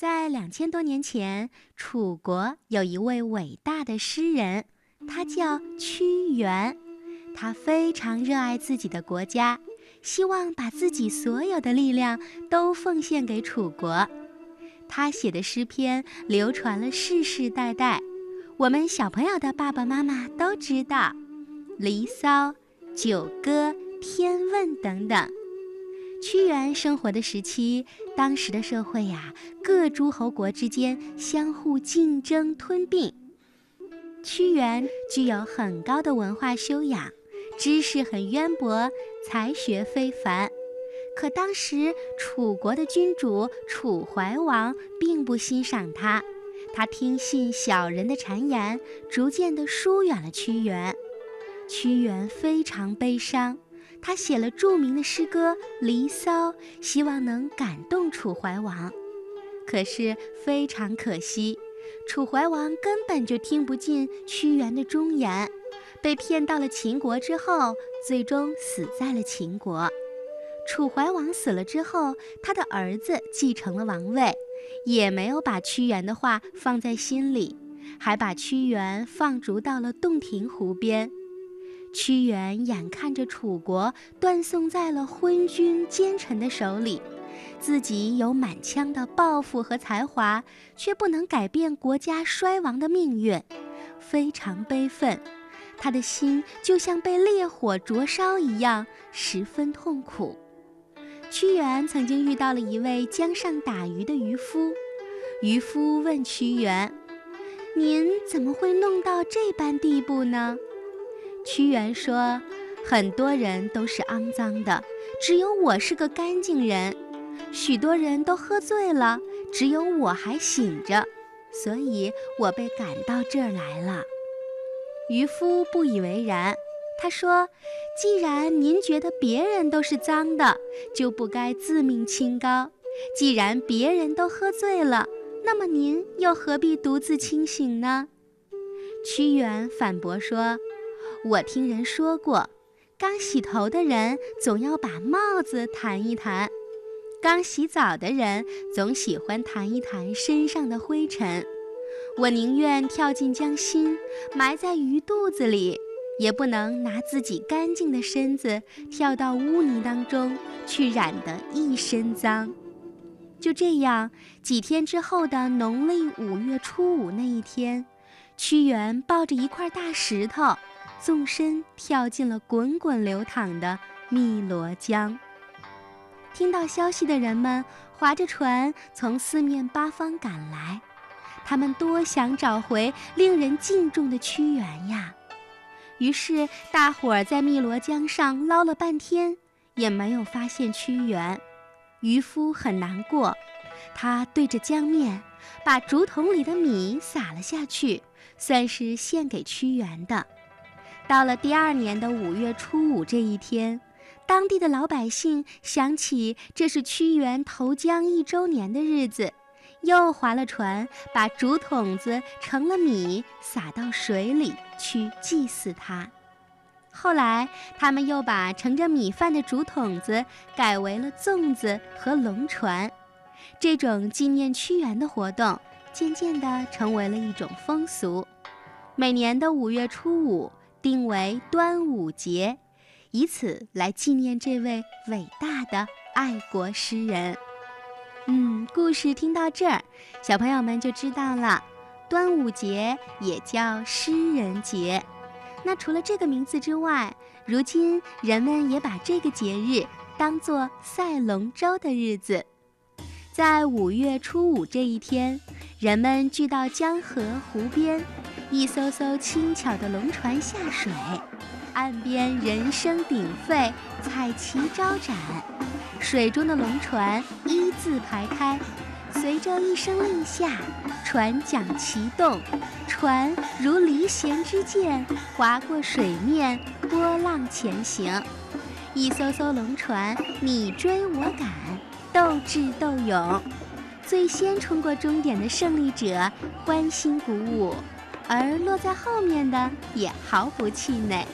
在两千多年前，楚国有一位伟大的诗人，他叫屈原。他非常热爱自己的国家，希望把自己所有的力量都奉献给楚国。他写的诗篇流传了世世代代，我们小朋友的爸爸妈妈都知道，《离骚》《九歌》《天问》等等。屈原生活的时期，当时的社会呀，各诸侯国之间相互竞争吞并。屈原具有很高的文化修养。知识很渊博，才学非凡，可当时楚国的君主楚怀王并不欣赏他，他听信小人的谗言，逐渐地疏远了屈原。屈原非常悲伤，他写了著名的诗歌《离骚》，希望能感动楚怀王。可是非常可惜，楚怀王根本就听不进屈原的忠言。被骗到了秦国之后，最终死在了秦国。楚怀王死了之后，他的儿子继承了王位，也没有把屈原的话放在心里，还把屈原放逐到了洞庭湖边。屈原眼看着楚国断送在了昏君奸臣的手里，自己有满腔的抱负和才华，却不能改变国家衰亡的命运，非常悲愤。他的心就像被烈火灼烧一样，十分痛苦。屈原曾经遇到了一位江上打鱼的渔夫，渔夫问屈原：“您怎么会弄到这般地步呢？”屈原说：“很多人都是肮脏的，只有我是个干净人。许多人都喝醉了，只有我还醒着，所以我被赶到这儿来了。”渔夫不以为然，他说：“既然您觉得别人都是脏的，就不该自命清高；既然别人都喝醉了，那么您又何必独自清醒呢？”屈原反驳说：“我听人说过，刚洗头的人总要把帽子弹一弹，刚洗澡的人总喜欢弹一弹身上的灰尘。”我宁愿跳进江心，埋在鱼肚子里，也不能拿自己干净的身子跳到污泥当中去染得一身脏。就这样，几天之后的农历五月初五那一天，屈原抱着一块大石头，纵身跳进了滚滚流淌的汨罗江。听到消息的人们划着船从四面八方赶来。他们多想找回令人敬重的屈原呀！于是大伙儿在汨罗江上捞了半天，也没有发现屈原。渔夫很难过，他对着江面，把竹筒里的米撒了下去，算是献给屈原的。到了第二年的五月初五这一天，当地的老百姓想起这是屈原投江一周年的日子。又划了船，把竹筒子盛了米撒到水里去祭祀他。后来，他们又把盛着米饭的竹筒子改为了粽子和龙船。这种纪念屈原的活动，渐渐地成为了一种风俗。每年的五月初五定为端午节，以此来纪念这位伟大的爱国诗人。嗯，故事听到这儿，小朋友们就知道了，端午节也叫诗人节。那除了这个名字之外，如今人们也把这个节日当作赛龙舟的日子。在五月初五这一天，人们聚到江河湖边，一艘艘轻巧的龙船下水，岸边人声鼎沸，彩旗招展。水中的龙船一字排开，随着一声令下，船桨齐动，船如离弦之箭，划过水面，波浪前行。一艘艘龙船你追我赶，斗智斗勇。最先冲过终点的胜利者欢欣鼓舞，而落在后面的也毫不气馁。